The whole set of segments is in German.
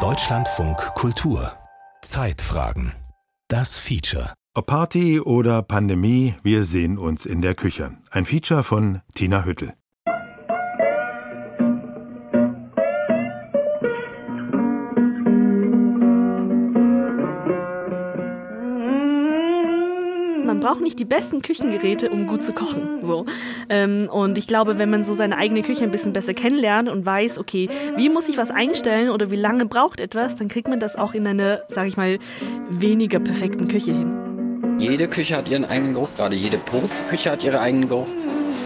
Deutschlandfunk Kultur Zeitfragen Das Feature ob Party oder Pandemie, wir sehen uns in der Küche. Ein Feature von Tina Hüttel. Nicht die besten Küchengeräte, um gut zu kochen. So. Ähm, und ich glaube, wenn man so seine eigene Küche ein bisschen besser kennenlernt und weiß, okay, wie muss ich was einstellen oder wie lange braucht etwas, dann kriegt man das auch in einer, sage ich mal, weniger perfekten Küche hin. Jede Küche hat ihren eigenen Geruch, gerade jede Profiküche hat ihren eigenen Geruch.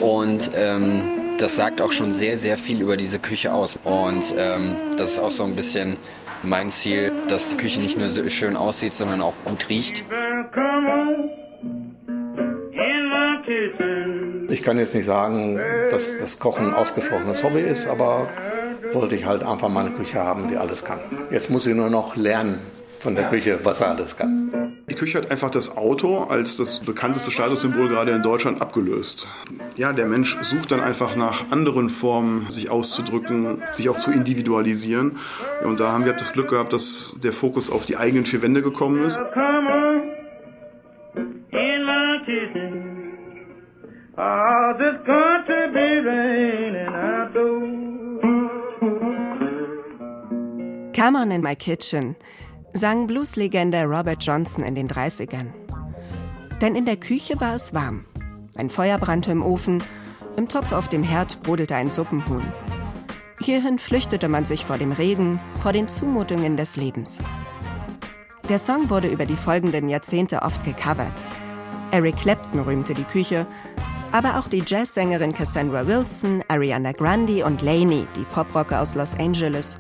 Und ähm, das sagt auch schon sehr, sehr viel über diese Küche aus. Und ähm, das ist auch so ein bisschen mein Ziel, dass die Küche nicht nur so schön aussieht, sondern auch gut riecht. Ich kann jetzt nicht sagen, dass das Kochen ein ausgesprochenes Hobby ist, aber wollte ich halt einfach mal eine Küche haben, die alles kann. Jetzt muss ich nur noch lernen von der Küche, was er alles kann. Die Küche hat einfach das Auto als das bekannteste Statussymbol gerade in Deutschland abgelöst. Ja, der Mensch sucht dann einfach nach anderen Formen, sich auszudrücken, sich auch zu individualisieren. Und da haben wir das Glück gehabt, dass der Fokus auf die eigenen vier Wände gekommen ist. Come on in my kitchen sang Blueslegende Robert Johnson in den 30ern. Denn in der Küche war es warm. Ein Feuer brannte im Ofen, im Topf auf dem Herd brodelte ein Suppenhuhn. Hierhin flüchtete man sich vor dem Regen, vor den Zumutungen des Lebens. Der Song wurde über die folgenden Jahrzehnte oft gecovert. Eric Clapton rühmte die Küche, aber auch die Jazzsängerin Cassandra Wilson, Ariana Grande und Laney, die Poprocker aus Los Angeles,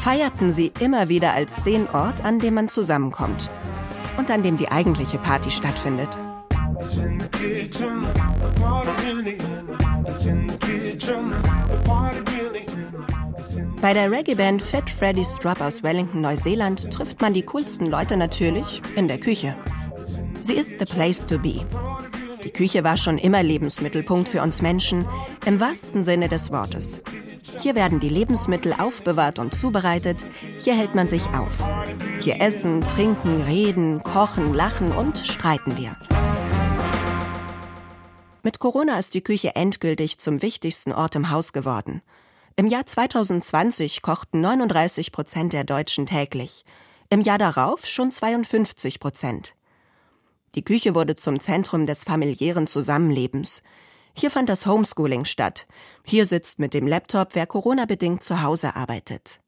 feierten sie immer wieder als den Ort, an dem man zusammenkommt und an dem die eigentliche Party stattfindet. Bei der Reggae-Band Fat Freddy Strub aus Wellington, Neuseeland, trifft man die coolsten Leute natürlich in der Küche. Sie ist the place to be. Die Küche war schon immer Lebensmittelpunkt für uns Menschen, im wahrsten Sinne des Wortes. Hier werden die Lebensmittel aufbewahrt und zubereitet. Hier hält man sich auf. Hier essen, trinken, reden, kochen, lachen und streiten wir. Mit Corona ist die Küche endgültig zum wichtigsten Ort im Haus geworden. Im Jahr 2020 kochten 39 Prozent der Deutschen täglich. Im Jahr darauf schon 52 Prozent. Die Küche wurde zum Zentrum des familiären Zusammenlebens. Hier fand das Homeschooling statt. Hier sitzt mit dem Laptop, wer Corona-bedingt zu Hause arbeitet.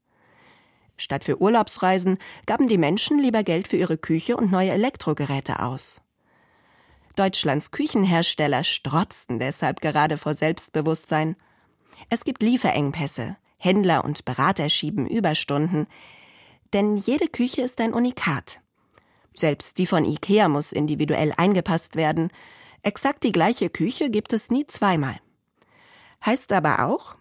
Statt für Urlaubsreisen gaben die Menschen lieber Geld für ihre Küche und neue Elektrogeräte aus. Deutschlands Küchenhersteller strotzten deshalb gerade vor Selbstbewusstsein. Es gibt Lieferengpässe, Händler und Berater schieben Überstunden, denn jede Küche ist ein Unikat. Selbst die von IKEA muss individuell eingepasst werden, Exakt die gleiche Küche gibt es nie zweimal. Heißt aber auch,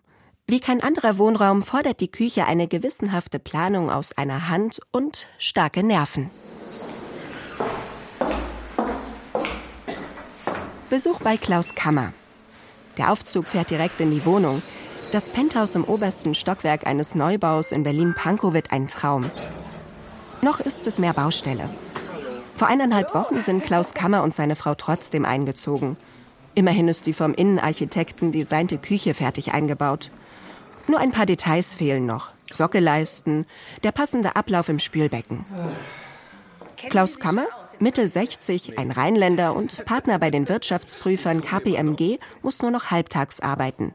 wie kein anderer Wohnraum fordert die Küche eine gewissenhafte Planung aus einer Hand und starke Nerven. Besuch bei Klaus Kammer. Der Aufzug fährt direkt in die Wohnung. Das Penthouse im obersten Stockwerk eines Neubaus in Berlin-Pankow wird ein Traum. Noch ist es mehr Baustelle. Vor eineinhalb Wochen sind Klaus Kammer und seine Frau trotzdem eingezogen. Immerhin ist die vom Innenarchitekten designte Küche fertig eingebaut. Nur ein paar Details fehlen noch. Sockelleisten, der passende Ablauf im Spülbecken. Klaus Kammer, Mitte 60, ein Rheinländer und Partner bei den Wirtschaftsprüfern KPMG, muss nur noch halbtags arbeiten.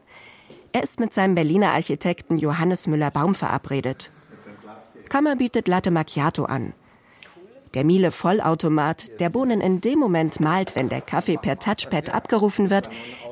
Er ist mit seinem Berliner Architekten Johannes Müller-Baum verabredet. Kammer bietet Latte Macchiato an. Der Miele Vollautomat, der Bohnen in dem Moment malt, wenn der Kaffee per Touchpad abgerufen wird,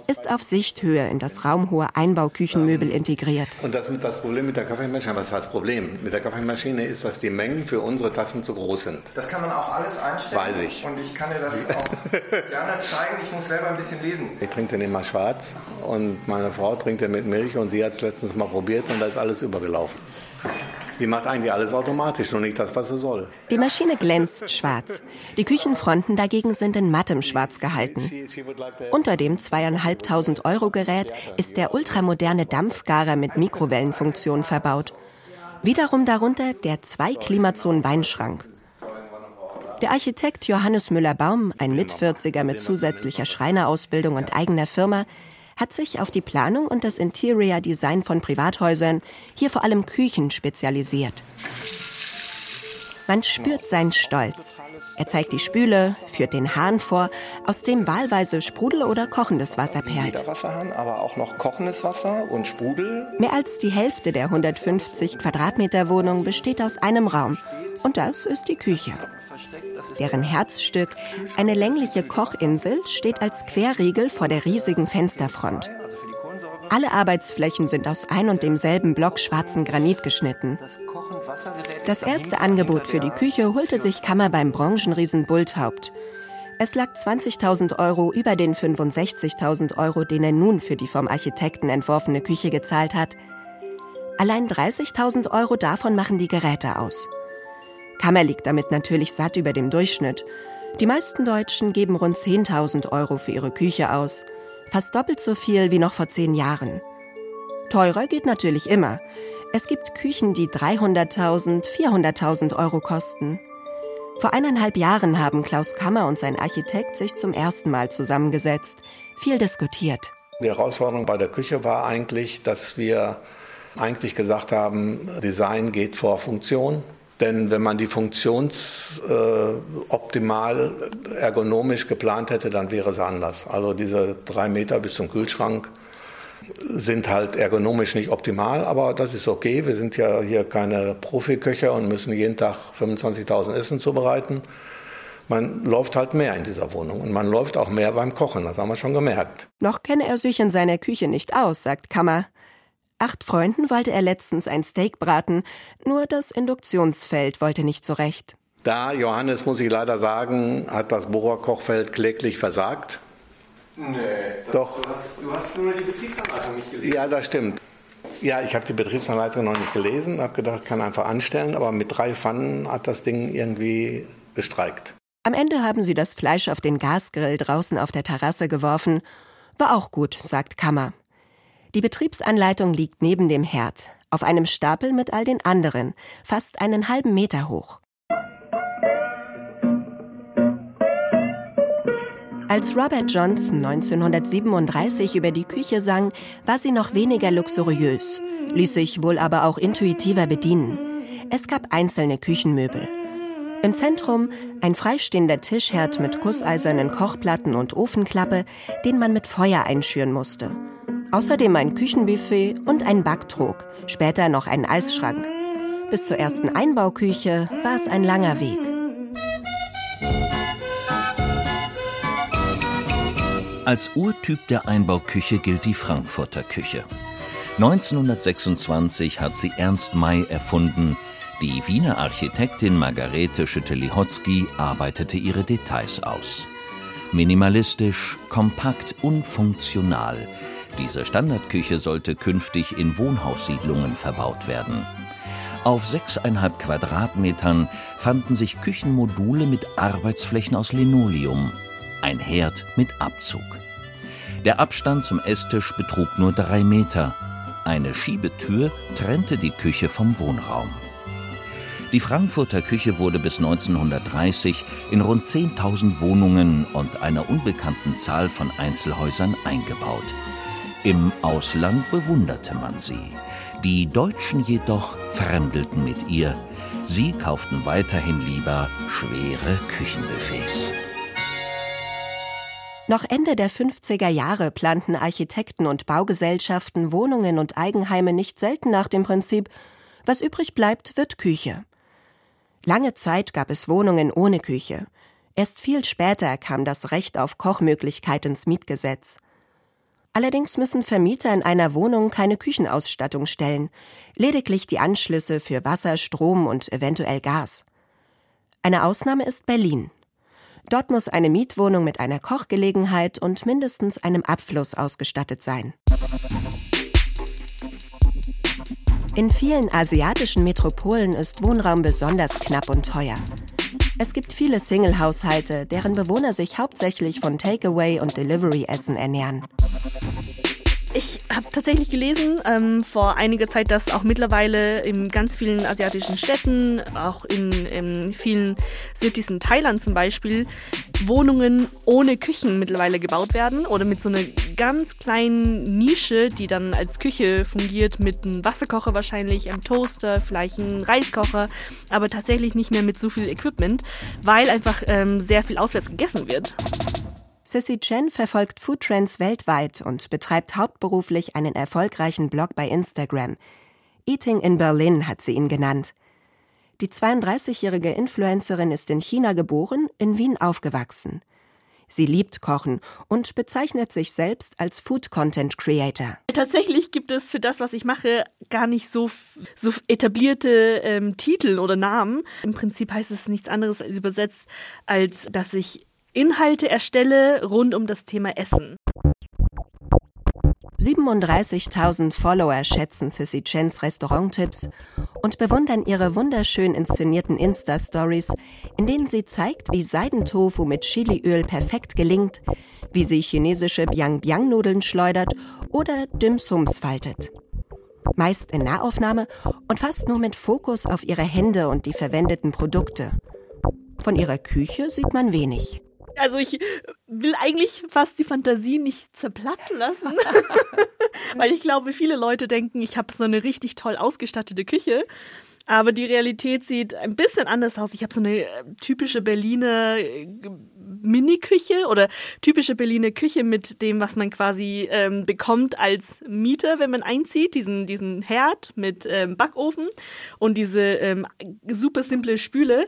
ist auf Sichthöhe in das raumhohe Einbauküchenmöbel integriert. Und das, das Problem mit der Kaffeemaschine, was ist das Problem? Mit der Kaffeemaschine ist, dass die Mengen für unsere Tassen zu groß sind. Das kann man auch alles einstellen. Weiß ich. Und ich kann dir das auch gerne zeigen. Ich muss selber ein bisschen lesen. Ich trinke den immer schwarz und meine Frau trinkt den mit Milch und sie hat es letztens mal probiert und da ist alles übergelaufen. Die macht eigentlich alles automatisch, nur nicht das, was sie soll. Die Maschine glänzt schwarz. Die Küchenfronten dagegen sind in mattem Schwarz gehalten. Unter dem zweieinhalbtausend Euro Gerät ist der ultramoderne Dampfgarer mit Mikrowellenfunktion verbaut. Wiederum darunter der zwei Klimazonen Weinschrank. Der Architekt Johannes Müller-Baum, ein Mitvierziger mit zusätzlicher Schreinerausbildung und eigener Firma, hat sich auf die Planung und das Interior Design von Privathäusern, hier vor allem Küchen, spezialisiert. Man spürt seinen Stolz. Er zeigt die Spüle, führt den Hahn vor, aus dem wahlweise Sprudel oder kochendes Wasser perlt. Wasserhahn, aber auch noch kochendes Wasser und Sprudel. Mehr als die Hälfte der 150 Quadratmeter Wohnung besteht aus einem Raum. Und das ist die Küche. Deren Herzstück, eine längliche Kochinsel, steht als Querriegel vor der riesigen Fensterfront. Alle Arbeitsflächen sind aus ein und demselben Block schwarzen Granit geschnitten. Das erste Angebot für die Küche holte sich Kammer beim Branchenriesen Bulthaupt. Es lag 20.000 Euro über den 65.000 Euro, den er nun für die vom Architekten entworfene Küche gezahlt hat. Allein 30.000 Euro davon machen die Geräte aus. Kammer liegt damit natürlich satt über dem Durchschnitt. Die meisten Deutschen geben rund 10.000 Euro für ihre Küche aus. Fast doppelt so viel wie noch vor zehn Jahren. Teurer geht natürlich immer. Es gibt Küchen, die 300.000, 400.000 Euro kosten. Vor eineinhalb Jahren haben Klaus Kammer und sein Architekt sich zum ersten Mal zusammengesetzt, viel diskutiert. Die Herausforderung bei der Küche war eigentlich, dass wir eigentlich gesagt haben, Design geht vor Funktion. Denn wenn man die funktionsoptimal äh, ergonomisch geplant hätte, dann wäre es anders. Also diese drei Meter bis zum Kühlschrank sind halt ergonomisch nicht optimal, aber das ist okay. Wir sind ja hier keine Profiköcher und müssen jeden Tag 25.000 Essen zubereiten. Man läuft halt mehr in dieser Wohnung und man läuft auch mehr beim Kochen, das haben wir schon gemerkt. Noch kenne er sich in seiner Küche nicht aus, sagt Kammer. Acht Freunden wollte er letztens ein Steak braten, nur das Induktionsfeld wollte nicht so recht. Da, Johannes, muss ich leider sagen, hat das Bohrerkochfeld kläglich versagt. Nee, das, Doch. Du hast, du hast nur die Betriebsanleitung nicht gelesen. Ja, das stimmt. Ja, ich habe die Betriebsanleitung noch nicht gelesen, habe gedacht, kann einfach anstellen, aber mit drei Pfannen hat das Ding irgendwie gestreikt. Am Ende haben sie das Fleisch auf den Gasgrill draußen auf der Terrasse geworfen. War auch gut, sagt Kammer. Die Betriebsanleitung liegt neben dem Herd, auf einem Stapel mit all den anderen, fast einen halben Meter hoch. Als Robert Johnson 1937 über die Küche sang, war sie noch weniger luxuriös, ließ sich wohl aber auch intuitiver bedienen. Es gab einzelne Küchenmöbel. Im Zentrum ein freistehender Tischherd mit gusseisernen Kochplatten und Ofenklappe, den man mit Feuer einschüren musste. Außerdem ein Küchenbuffet und ein Backtrog, später noch ein Eisschrank. Bis zur ersten Einbauküche war es ein langer Weg. Als Urtyp der Einbauküche gilt die Frankfurter Küche. 1926 hat sie Ernst May erfunden. Die Wiener Architektin Margarete Schütte-Lihotzky arbeitete ihre Details aus. Minimalistisch, kompakt und funktional – diese Standardküche sollte künftig in Wohnhaussiedlungen verbaut werden. Auf sechseinhalb Quadratmetern fanden sich Küchenmodule mit Arbeitsflächen aus Linoleum, ein Herd mit Abzug. Der Abstand zum Esstisch betrug nur drei Meter. Eine Schiebetür trennte die Küche vom Wohnraum. Die Frankfurter Küche wurde bis 1930 in rund 10.000 Wohnungen und einer unbekannten Zahl von Einzelhäusern eingebaut. Im Ausland bewunderte man sie. Die Deutschen jedoch fremdelten mit ihr. Sie kauften weiterhin lieber schwere Küchenbuffets. Noch Ende der 50er Jahre planten Architekten und Baugesellschaften Wohnungen und Eigenheime nicht selten nach dem Prinzip, was übrig bleibt, wird Küche. Lange Zeit gab es Wohnungen ohne Küche. Erst viel später kam das Recht auf Kochmöglichkeit ins Mietgesetz. Allerdings müssen Vermieter in einer Wohnung keine Küchenausstattung stellen, lediglich die Anschlüsse für Wasser, Strom und eventuell Gas. Eine Ausnahme ist Berlin. Dort muss eine Mietwohnung mit einer Kochgelegenheit und mindestens einem Abfluss ausgestattet sein. In vielen asiatischen Metropolen ist Wohnraum besonders knapp und teuer. Es gibt viele Single-Haushalte, deren Bewohner sich hauptsächlich von Takeaway- und Delivery-Essen ernähren. Ich habe tatsächlich gelesen ähm, vor einiger Zeit, dass auch mittlerweile in ganz vielen asiatischen Städten, auch in, in vielen Cities in Thailand zum Beispiel, Wohnungen ohne Küchen mittlerweile gebaut werden oder mit so einer ganz kleinen Nische, die dann als Küche fungiert, mit einem Wasserkocher wahrscheinlich, einem Toaster, vielleicht einem Reiskocher, aber tatsächlich nicht mehr mit so viel Equipment, weil einfach ähm, sehr viel auswärts gegessen wird. Sissy Chen verfolgt Foodtrends weltweit und betreibt hauptberuflich einen erfolgreichen Blog bei Instagram. Eating in Berlin hat sie ihn genannt. Die 32-jährige Influencerin ist in China geboren, in Wien aufgewachsen. Sie liebt Kochen und bezeichnet sich selbst als Food Content Creator. Tatsächlich gibt es für das, was ich mache, gar nicht so, so etablierte ähm, Titel oder Namen. Im Prinzip heißt es nichts anderes als übersetzt, als dass ich Inhalte erstelle rund um das Thema Essen. 37.000 Follower schätzen Sissy Chens Restauranttipps und bewundern ihre wunderschön inszenierten Insta-Stories, in denen sie zeigt, wie Seidentofu mit Chiliöl perfekt gelingt, wie sie chinesische Biang-Biang-Nudeln schleudert oder Dim Sums faltet. Meist in Nahaufnahme und fast nur mit Fokus auf ihre Hände und die verwendeten Produkte. Von ihrer Küche sieht man wenig. Also ich will eigentlich fast die Fantasie nicht zerplatzen lassen, weil ich glaube, viele Leute denken, ich habe so eine richtig toll ausgestattete Küche. Aber die Realität sieht ein bisschen anders aus. Ich habe so eine äh, typische Berliner äh, Mini-Küche oder typische Berliner Küche mit dem, was man quasi ähm, bekommt als Mieter, wenn man einzieht. Diesen, diesen Herd mit ähm, Backofen und diese ähm, super simple Spüle.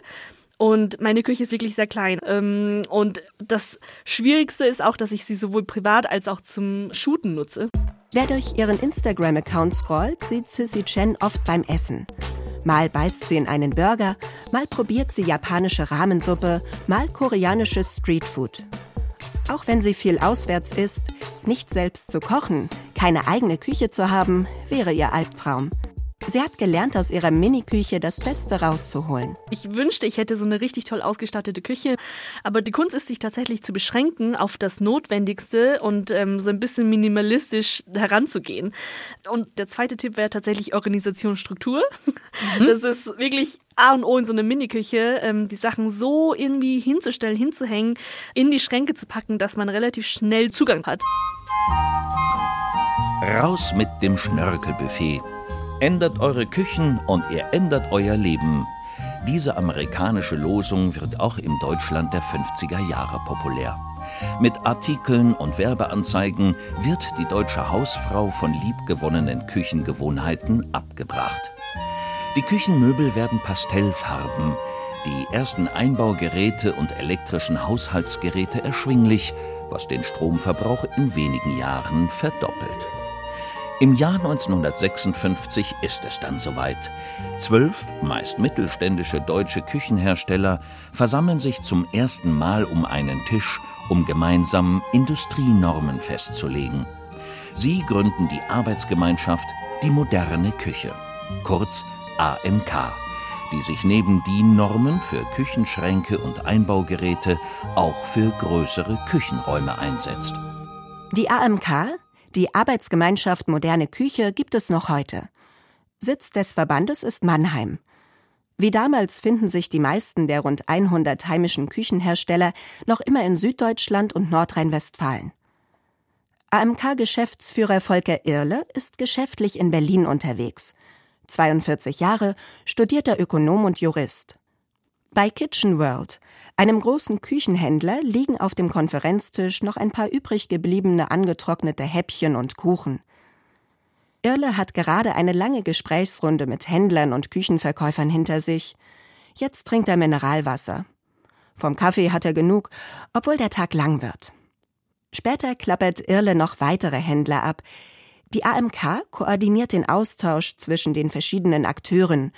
Und meine Küche ist wirklich sehr klein. Ähm, und das Schwierigste ist auch, dass ich sie sowohl privat als auch zum Shooten nutze. Wer durch ihren Instagram-Account scrollt, sieht Sissy Chen oft beim Essen. Mal beißt sie in einen Burger, mal probiert sie japanische Rahmensuppe, mal koreanisches Streetfood. Auch wenn sie viel auswärts isst, nicht selbst zu kochen, keine eigene Küche zu haben, wäre ihr Albtraum. Sie hat gelernt, aus ihrer Mini-Küche das Beste rauszuholen. Ich wünschte, ich hätte so eine richtig toll ausgestattete Küche, aber die Kunst ist, sich tatsächlich zu beschränken auf das Notwendigste und ähm, so ein bisschen minimalistisch heranzugehen. Und der zweite Tipp wäre tatsächlich Organisationsstruktur. Mhm. Das ist wirklich A und O in so einer Mini-Küche, ähm, die Sachen so irgendwie hinzustellen, hinzuhängen, in die Schränke zu packen, dass man relativ schnell Zugang hat. Raus mit dem Schnörkelbuffet. Ändert eure Küchen und ihr ändert euer Leben. Diese amerikanische Losung wird auch im Deutschland der 50er Jahre populär. Mit Artikeln und Werbeanzeigen wird die deutsche Hausfrau von liebgewonnenen Küchengewohnheiten abgebracht. Die Küchenmöbel werden Pastellfarben, die ersten Einbaugeräte und elektrischen Haushaltsgeräte erschwinglich, was den Stromverbrauch in wenigen Jahren verdoppelt. Im Jahr 1956 ist es dann soweit. Zwölf, meist mittelständische deutsche Küchenhersteller versammeln sich zum ersten Mal um einen Tisch, um gemeinsam Industrienormen festzulegen. Sie gründen die Arbeitsgemeinschaft Die moderne Küche, kurz AMK, die sich neben DIN-Normen für Küchenschränke und Einbaugeräte auch für größere Küchenräume einsetzt. Die AMK die Arbeitsgemeinschaft Moderne Küche gibt es noch heute. Sitz des Verbandes ist Mannheim. Wie damals finden sich die meisten der rund 100 heimischen Küchenhersteller noch immer in Süddeutschland und Nordrhein-Westfalen. AMK-Geschäftsführer Volker Irle ist geschäftlich in Berlin unterwegs. 42 Jahre, studierter Ökonom und Jurist. Bei Kitchen World, einem großen Küchenhändler liegen auf dem Konferenztisch noch ein paar übrig gebliebene angetrocknete Häppchen und Kuchen. Irle hat gerade eine lange Gesprächsrunde mit Händlern und Küchenverkäufern hinter sich. Jetzt trinkt er Mineralwasser. Vom Kaffee hat er genug, obwohl der Tag lang wird. Später klappert Irle noch weitere Händler ab. Die AMK koordiniert den Austausch zwischen den verschiedenen Akteuren,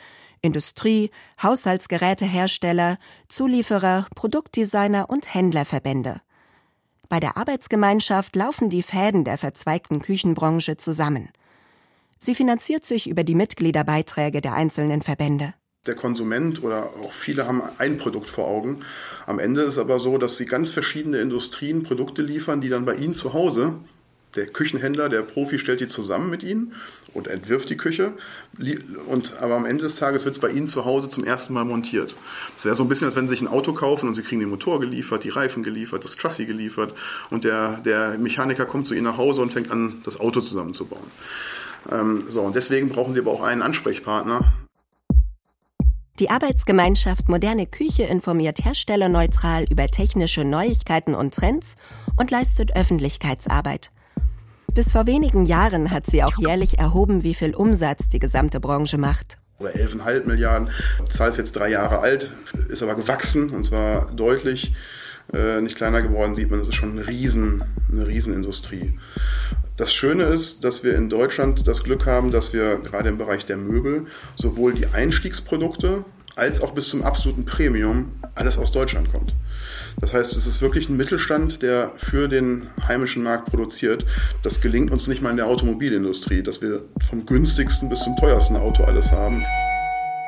Industrie, Haushaltsgerätehersteller, Zulieferer, Produktdesigner und Händlerverbände. Bei der Arbeitsgemeinschaft laufen die Fäden der verzweigten Küchenbranche zusammen. Sie finanziert sich über die Mitgliederbeiträge der einzelnen Verbände der Konsument oder auch viele haben ein Produkt vor Augen. Am Ende ist es aber so, dass sie ganz verschiedene Industrien Produkte liefern, die dann bei ihnen zu Hause der Küchenhändler, der Profi stellt die zusammen mit Ihnen und entwirft die Küche. Und, aber am Ende des Tages wird es bei Ihnen zu Hause zum ersten Mal montiert. Das wäre so ein bisschen, als wenn Sie sich ein Auto kaufen und Sie kriegen den Motor geliefert, die Reifen geliefert, das Chassis geliefert und der, der Mechaniker kommt zu Ihnen nach Hause und fängt an, das Auto zusammenzubauen. Ähm, so, und deswegen brauchen Sie aber auch einen Ansprechpartner. Die Arbeitsgemeinschaft Moderne Küche informiert Hersteller neutral über technische Neuigkeiten und Trends und leistet Öffentlichkeitsarbeit. Bis vor wenigen Jahren hat sie auch jährlich erhoben, wie viel Umsatz die gesamte Branche macht. Oder 11,5 Milliarden. Die Zahl ist jetzt drei Jahre alt, ist aber gewachsen und zwar deutlich. Äh, nicht kleiner geworden, sieht man, das ist schon eine, Riesen, eine Riesenindustrie. Das Schöne ist, dass wir in Deutschland das Glück haben, dass wir gerade im Bereich der Möbel sowohl die Einstiegsprodukte als auch bis zum absoluten Premium alles aus Deutschland kommt. Das heißt, es ist wirklich ein Mittelstand, der für den heimischen Markt produziert. Das gelingt uns nicht mal in der Automobilindustrie, dass wir vom günstigsten bis zum teuersten Auto alles haben.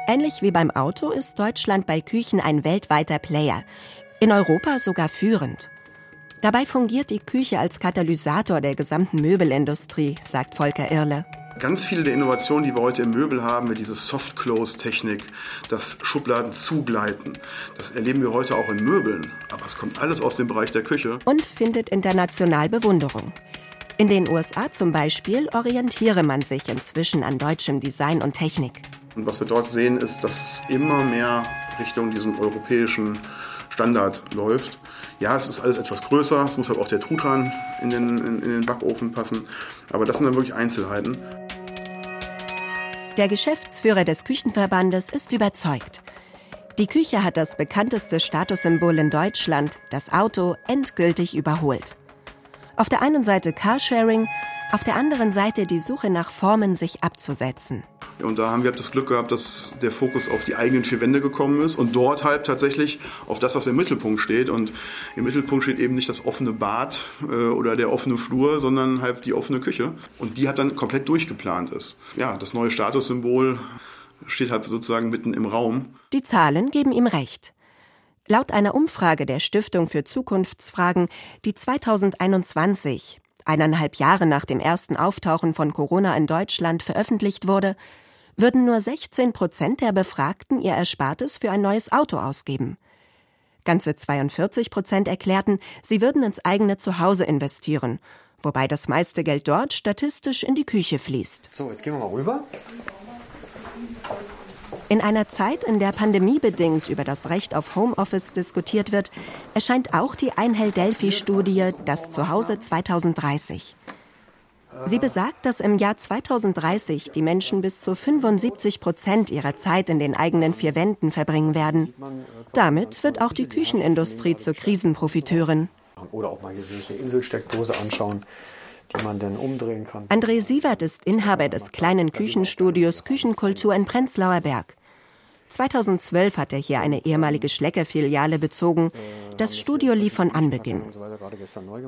Ähnlich wie beim Auto ist Deutschland bei Küchen ein weltweiter Player. In Europa sogar führend. Dabei fungiert die Küche als Katalysator der gesamten Möbelindustrie, sagt Volker Irle. Ganz viele der Innovationen, die wir heute im Möbel haben, wie diese Soft-Close-Technik, das Schubladen zugleiten, das erleben wir heute auch in Möbeln. Aber es kommt alles aus dem Bereich der Küche. Und findet international Bewunderung. In den USA zum Beispiel orientiere man sich inzwischen an deutschem Design und Technik. Und was wir dort sehen, ist, dass es immer mehr Richtung diesen europäischen Standard läuft. Ja, es ist alles etwas größer, es muss halt auch der Truthahn in den, in, in den Backofen passen, aber das sind dann wirklich Einzelheiten. Der Geschäftsführer des Küchenverbandes ist überzeugt. Die Küche hat das bekannteste Statussymbol in Deutschland, das Auto, endgültig überholt. Auf der einen Seite Carsharing, auf der anderen Seite die Suche nach Formen, sich abzusetzen. Und da haben wir das Glück gehabt, dass der Fokus auf die eigenen vier Wände gekommen ist und dort halt tatsächlich auf das, was im Mittelpunkt steht. Und im Mittelpunkt steht eben nicht das offene Bad äh, oder der offene Flur, sondern halt die offene Küche. Und die hat dann komplett durchgeplant ist. Ja, das neue Statussymbol steht halt sozusagen mitten im Raum. Die Zahlen geben ihm recht. Laut einer Umfrage der Stiftung für Zukunftsfragen, die 2021 eineinhalb Jahre nach dem ersten Auftauchen von Corona in Deutschland veröffentlicht wurde, würden nur 16 Prozent der Befragten ihr Erspartes für ein neues Auto ausgeben. Ganze 42 Prozent erklärten, sie würden ins eigene Zuhause investieren, wobei das meiste Geld dort statistisch in die Küche fließt. So, jetzt gehen wir mal rüber. In einer Zeit, in der pandemiebedingt über das Recht auf Homeoffice diskutiert wird, erscheint auch die Einhell-Delphi-Studie Das Zuhause 2030. Sie besagt, dass im Jahr 2030 die Menschen bis zu 75 Prozent ihrer Zeit in den eigenen vier Wänden verbringen werden. Damit wird auch die Küchenindustrie zur Krisenprofiteurin. Oder auch mal hier eine Inselsteckdose anschauen die man dann umdrehen kann. André Sievert ist Inhaber des kleinen Küchenstudios Küchenkultur in Prenzlauer Berg. 2012 hat er hier eine ehemalige Schlecker-Filiale bezogen. Das Studio lief von Anbeginn.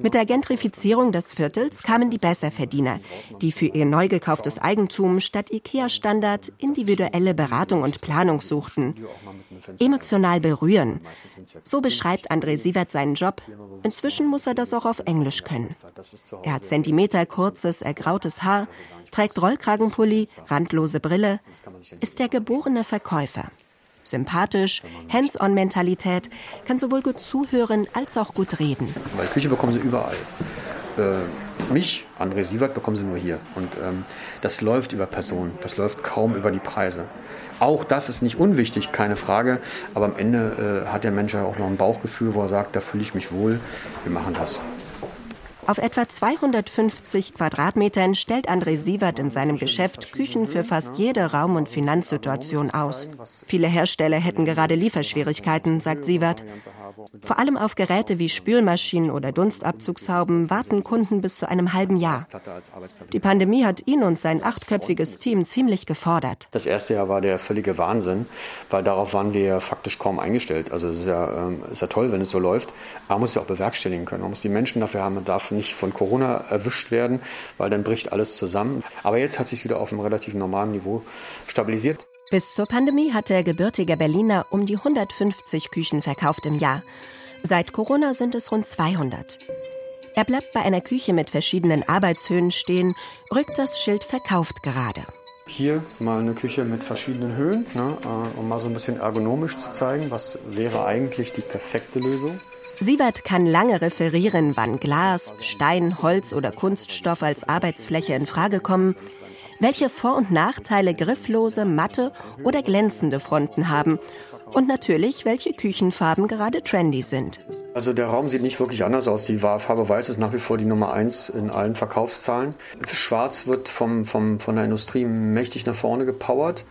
Mit der Gentrifizierung des Viertels kamen die Besserverdiener, die für ihr neu gekauftes Eigentum statt IKEA-Standard individuelle Beratung und Planung suchten. Emotional berühren. So beschreibt André Sievert seinen Job. Inzwischen muss er das auch auf Englisch können. Er hat zentimeterkurzes, ergrautes Haar, trägt Rollkragenpulli, randlose Brille, ist der geborene Verkäufer. Sympathisch, Hands-on-Mentalität, kann sowohl gut zuhören als auch gut reden. Weil Küche bekommen sie überall. Äh, mich, André Sievert, bekommen sie nur hier. Und ähm, das läuft über Personen, das läuft kaum über die Preise. Auch das ist nicht unwichtig, keine Frage. Aber am Ende äh, hat der Mensch ja auch noch ein Bauchgefühl, wo er sagt, da fühle ich mich wohl, wir machen das. Auf etwa 250 Quadratmetern stellt André Sievert in seinem Geschäft Küchen für fast jede Raum- und Finanzsituation aus. Viele Hersteller hätten gerade Lieferschwierigkeiten, sagt Sievert. Vor allem auf Geräte wie Spülmaschinen oder Dunstabzugshauben warten Kunden bis zu einem halben Jahr. Die Pandemie hat ihn und sein achtköpfiges Team ziemlich gefordert. Das erste Jahr war der völlige Wahnsinn, weil darauf waren wir faktisch kaum eingestellt. Also es ist ja, ähm, ist ja toll, wenn es so läuft, aber man muss es auch bewerkstelligen können. Man muss die Menschen dafür haben, man darf nicht von Corona erwischt werden, weil dann bricht alles zusammen. Aber jetzt hat sich wieder auf einem relativ normalen Niveau stabilisiert. Bis zur Pandemie hat der gebürtige Berliner um die 150 Küchen verkauft im Jahr. Seit Corona sind es rund 200. Er bleibt bei einer Küche mit verschiedenen Arbeitshöhen stehen, rückt das Schild verkauft gerade. Hier mal eine Küche mit verschiedenen Höhen, ne, äh, um mal so ein bisschen ergonomisch zu zeigen, was wäre eigentlich die perfekte Lösung. Siebert kann lange referieren, wann Glas, Stein, Holz oder Kunststoff als Arbeitsfläche in Frage kommen welche Vor- und Nachteile grifflose, matte oder glänzende Fronten haben und natürlich, welche Küchenfarben gerade trendy sind. Also der Raum sieht nicht wirklich anders aus. Die Farbe Weiß ist nach wie vor die Nummer eins in allen Verkaufszahlen. Schwarz wird vom, vom, von der Industrie mächtig nach vorne gepowert.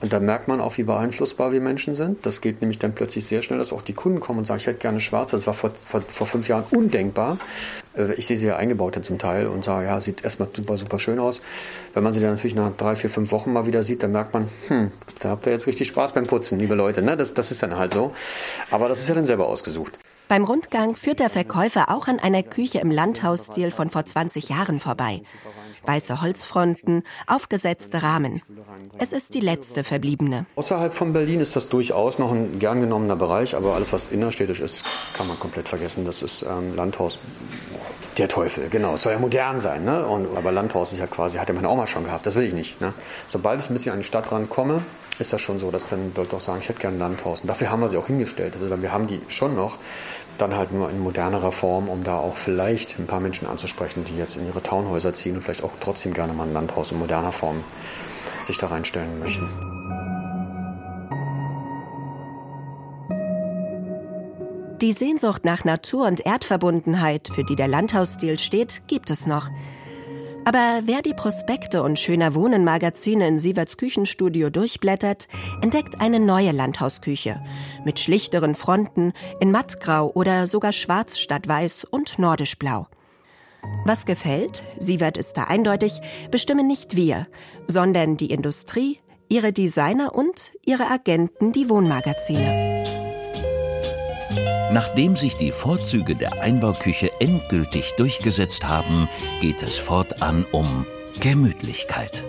Und da merkt man auch, wie beeinflussbar wir Menschen sind. Das geht nämlich dann plötzlich sehr schnell, dass auch die Kunden kommen und sagen, ich hätte gerne schwarz. Das war vor, vor, vor fünf Jahren undenkbar. Äh, ich sehe sie ja eingebaut dann zum Teil und sage, ja, sieht erstmal super, super schön aus. Wenn man sie dann natürlich nach drei, vier, fünf Wochen mal wieder sieht, dann merkt man, hm, da habt ihr jetzt richtig Spaß beim Putzen, liebe Leute. Ne? Das, das ist dann halt so. Aber das ist ja dann selber ausgesucht. Beim Rundgang führt der Verkäufer auch an einer Küche im Landhausstil von vor 20 Jahren vorbei weiße Holzfronten, aufgesetzte Rahmen. Es ist die letzte verbliebene. Außerhalb von Berlin ist das durchaus noch ein gern genommener Bereich, aber alles, was innerstädtisch ist, kann man komplett vergessen. Das ist ähm, Landhaus. Der Teufel, genau. Es soll ja modern sein, ne? Und, aber Landhaus ist ja quasi, hat ja meine Oma schon gehabt. Das will ich nicht. Ne? Sobald ich ein bisschen an die Stadt rankomme, ist das schon so, dass dann Leute auch sagen, ich hätte gerne ein Landhaus. Und dafür haben wir sie auch hingestellt. Also wir haben die schon noch dann halt nur in modernerer Form, um da auch vielleicht ein paar Menschen anzusprechen, die jetzt in ihre Townhäuser ziehen und vielleicht auch trotzdem gerne mal ein Landhaus in moderner Form sich da reinstellen möchten. Die Sehnsucht nach Natur und Erdverbundenheit, für die der Landhausstil steht, gibt es noch. Aber wer die Prospekte und schöner Wohnen Magazine in Sieverts Küchenstudio durchblättert, entdeckt eine neue Landhausküche mit schlichteren Fronten in mattgrau oder sogar schwarz statt weiß und nordisch blau. Was gefällt, Sievert ist da eindeutig, bestimmen nicht wir, sondern die Industrie, ihre Designer und ihre Agenten, die Wohnmagazine. Nachdem sich die Vorzüge der Einbauküche endgültig durchgesetzt haben, geht es fortan um Gemütlichkeit.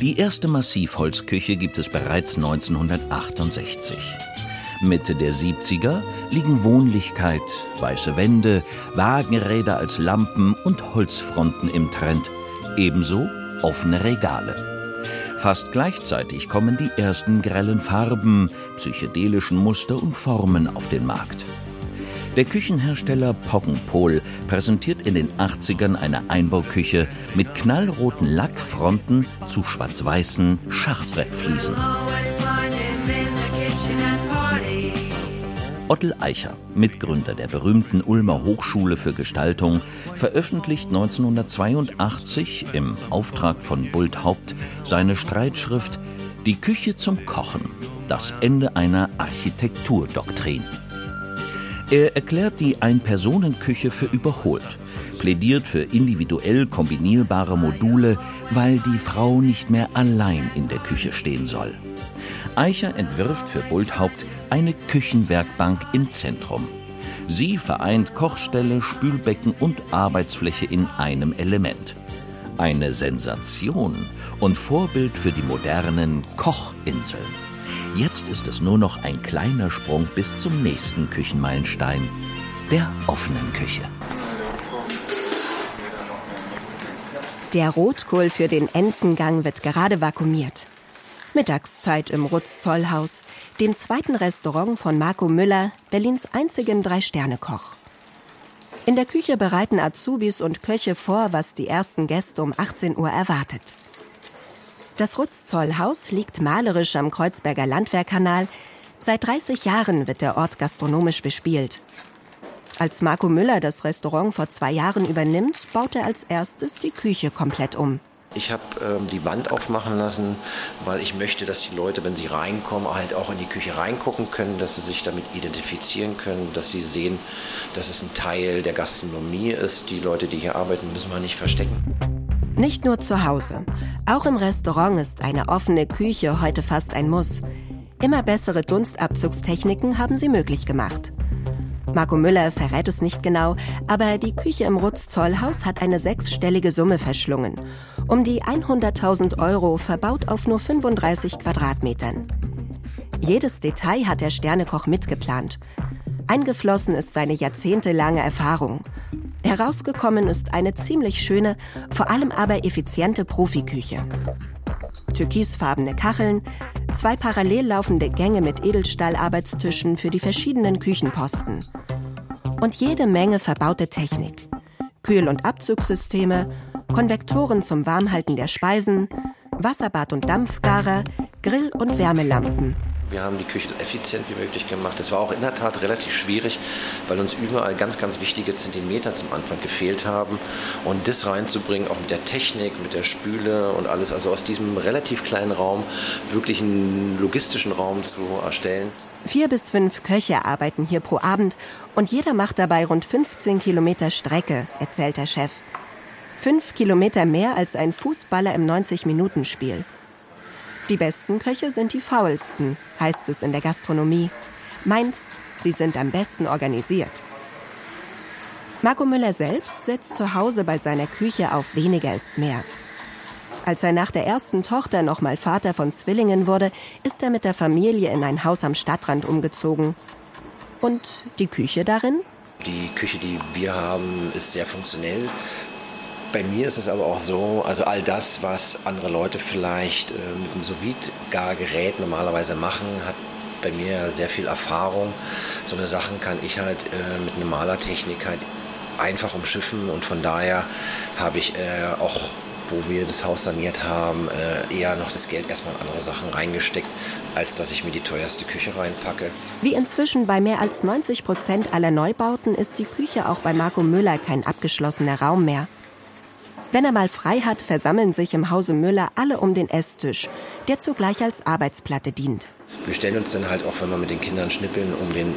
Die erste Massivholzküche gibt es bereits 1968. Mitte der 70er liegen Wohnlichkeit, weiße Wände, Wagenräder als Lampen und Holzfronten im Trend, ebenso offene Regale. Fast gleichzeitig kommen die ersten grellen Farben, psychedelischen Muster und Formen auf den Markt. Der Küchenhersteller Poggenpol präsentiert in den 80ern eine Einbauküche mit knallroten Lackfronten zu schwarz-weißen Schachbrettfliesen. Ottel Eicher, Mitgründer der berühmten Ulmer Hochschule für Gestaltung, veröffentlicht 1982 im Auftrag von Bult Haupt seine Streitschrift Die Küche zum Kochen, das Ende einer Architekturdoktrin. Er erklärt die Ein-Personen-Küche für überholt, plädiert für individuell kombinierbare Module, weil die Frau nicht mehr allein in der Küche stehen soll. Eicher entwirft für Bulthaupt eine Küchenwerkbank im Zentrum. Sie vereint Kochstelle, Spülbecken und Arbeitsfläche in einem Element. Eine Sensation und Vorbild für die modernen Kochinseln. Jetzt ist es nur noch ein kleiner Sprung bis zum nächsten Küchenmeilenstein, der offenen Küche. Der Rotkohl für den Entengang wird gerade vakuumiert. Mittagszeit im Rutz-Zollhaus, dem zweiten Restaurant von Marco Müller, Berlins einzigem Drei-Sterne-Koch. In der Küche bereiten Azubis und Köche vor, was die ersten Gäste um 18 Uhr erwartet. Das Rutz-Zollhaus liegt malerisch am Kreuzberger Landwehrkanal. Seit 30 Jahren wird der Ort gastronomisch bespielt. Als Marco Müller das Restaurant vor zwei Jahren übernimmt, baut er als erstes die Küche komplett um. Ich habe ähm, die Wand aufmachen lassen, weil ich möchte, dass die Leute, wenn sie reinkommen, halt auch in die Küche reingucken können, dass sie sich damit identifizieren können, dass sie sehen, dass es ein Teil der Gastronomie ist. Die Leute, die hier arbeiten, müssen wir nicht verstecken. Nicht nur zu Hause. Auch im Restaurant ist eine offene Küche heute fast ein Muss. Immer bessere Dunstabzugstechniken haben sie möglich gemacht. Marco Müller verrät es nicht genau, aber die Küche im Rutz-Zollhaus hat eine sechsstellige Summe verschlungen. Um die 100.000 Euro verbaut auf nur 35 Quadratmetern. Jedes Detail hat der Sternekoch mitgeplant. Eingeflossen ist seine jahrzehntelange Erfahrung. Herausgekommen ist eine ziemlich schöne, vor allem aber effiziente Profiküche. Türkisfarbene Kacheln, zwei parallel laufende Gänge mit Edelstahlarbeitstischen für die verschiedenen Küchenposten. Und jede Menge verbaute Technik. Kühl- und Abzugssysteme, Konvektoren zum Warmhalten der Speisen, Wasserbad und Dampfgarer, Grill- und Wärmelampen. Wir haben die Küche so effizient wie möglich gemacht. Das war auch in der Tat relativ schwierig, weil uns überall ganz, ganz wichtige Zentimeter zum Anfang gefehlt haben. Und das reinzubringen, auch mit der Technik, mit der Spüle und alles, also aus diesem relativ kleinen Raum wirklich einen logistischen Raum zu erstellen. Vier bis fünf Köche arbeiten hier pro Abend und jeder macht dabei rund 15 Kilometer Strecke, erzählt der Chef. Fünf Kilometer mehr als ein Fußballer im 90-Minuten-Spiel. Die besten Köche sind die faulsten, heißt es in der Gastronomie. Meint, sie sind am besten organisiert. Marco Müller selbst setzt zu Hause bei seiner Küche auf weniger ist mehr. Als er nach der ersten Tochter nochmal Vater von Zwillingen wurde, ist er mit der Familie in ein Haus am Stadtrand umgezogen. Und die Küche darin? Die Küche, die wir haben, ist sehr funktionell. Bei mir ist es aber auch so, also all das, was andere Leute vielleicht äh, mit einem sous normalerweise machen, hat bei mir sehr viel Erfahrung. So eine Sachen kann ich halt äh, mit normaler Technik halt einfach umschiffen und von daher habe ich äh, auch wo wir das Haus saniert haben, äh, eher noch das Geld erstmal in andere Sachen reingesteckt, als dass ich mir die teuerste Küche reinpacke. Wie inzwischen bei mehr als 90 Prozent aller Neubauten ist die Küche auch bei Marco Müller kein abgeschlossener Raum mehr. Wenn er mal frei hat, versammeln sich im Hause Müller alle um den Esstisch, der zugleich als Arbeitsplatte dient. Wir stellen uns dann halt auch, wenn wir mit den Kindern schnippeln, um den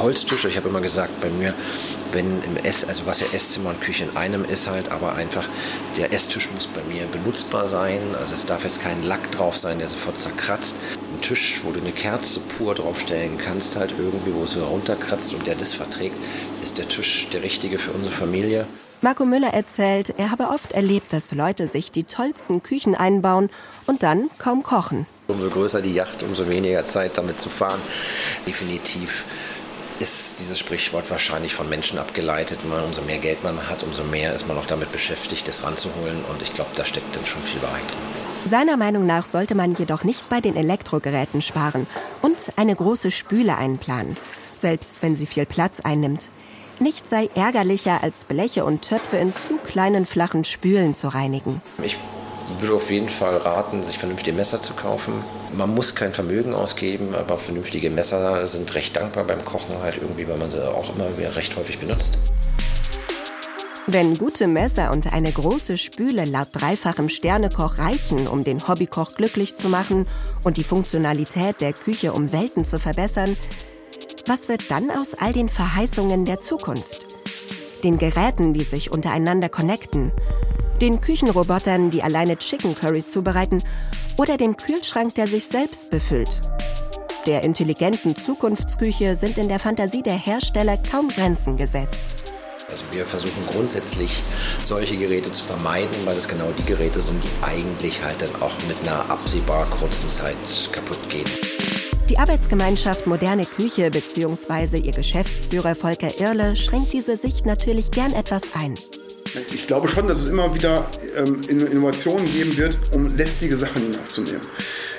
Holztisch. Ich habe immer gesagt, bei mir, wenn im Ess, also was ja Esszimmer und Küche in einem ist halt, aber einfach der Esstisch muss bei mir benutzbar sein. Also es darf jetzt kein Lack drauf sein, der sofort zerkratzt. Ein Tisch, wo du eine Kerze pur draufstellen kannst, halt irgendwie, wo es runterkratzt und der das verträgt, ist der Tisch der richtige für unsere Familie. Marco Müller erzählt, er habe oft erlebt, dass Leute sich die tollsten Küchen einbauen und dann kaum kochen. Umso größer die Yacht, umso weniger Zeit damit zu fahren. Definitiv ist dieses Sprichwort wahrscheinlich von Menschen abgeleitet. Umso mehr Geld man hat, umso mehr ist man auch damit beschäftigt, es ranzuholen. Und ich glaube, da steckt dann schon viel Wahrheit drin. Seiner Meinung nach sollte man jedoch nicht bei den Elektrogeräten sparen und eine große Spüle einplanen, selbst wenn sie viel Platz einnimmt. Nichts sei ärgerlicher, als Bleche und Töpfe in zu kleinen flachen Spülen zu reinigen. Ich würde auf jeden Fall raten, sich vernünftige Messer zu kaufen. Man muss kein Vermögen ausgeben, aber vernünftige Messer sind recht dankbar beim Kochen, halt irgendwie, weil man sie auch immer wieder recht häufig benutzt. Wenn gute Messer und eine große Spüle laut dreifachem Sternekoch reichen, um den Hobbykoch glücklich zu machen und die Funktionalität der Küche um Welten zu verbessern, was wird dann aus all den Verheißungen der Zukunft? Den Geräten, die sich untereinander connecten, den Küchenrobotern, die alleine Chicken Curry zubereiten oder dem Kühlschrank, der sich selbst befüllt. Der intelligenten Zukunftsküche sind in der Fantasie der Hersteller kaum Grenzen gesetzt. Also wir versuchen grundsätzlich solche Geräte zu vermeiden, weil es genau die Geräte sind, die eigentlich halt dann auch mit einer absehbar kurzen Zeit kaputt gehen. Die Arbeitsgemeinschaft Moderne Küche bzw. ihr Geschäftsführer Volker Irle schränkt diese Sicht natürlich gern etwas ein. Ich glaube schon, dass es immer wieder ähm, Innovationen geben wird, um lästige Sachen abzunehmen.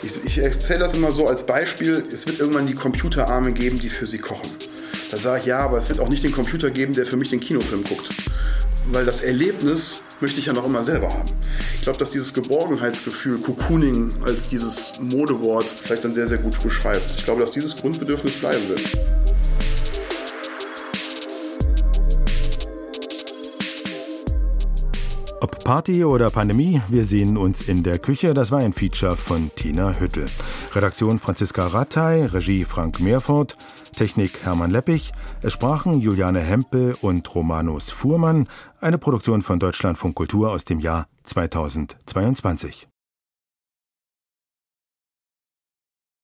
Ich, ich erzähle das immer so als Beispiel, es wird irgendwann die Computerarme geben, die für sie kochen. Da sage ich, ja, aber es wird auch nicht den Computer geben, der für mich den Kinofilm guckt. Weil das Erlebnis möchte ich ja noch immer selber haben. Ich glaube, dass dieses Geborgenheitsgefühl, Cocooning als dieses Modewort vielleicht dann sehr, sehr gut beschreibt. Ich glaube, dass dieses Grundbedürfnis bleiben wird. Ob Party oder Pandemie, wir sehen uns in der Küche. Das war ein Feature von Tina Hüttel. Redaktion Franziska Rattay, Regie Frank Meerfort, Technik Hermann Leppich. Es sprachen Juliane Hempel und Romanus Fuhrmann. Eine Produktion von Deutschlandfunk Kultur aus dem Jahr 2022.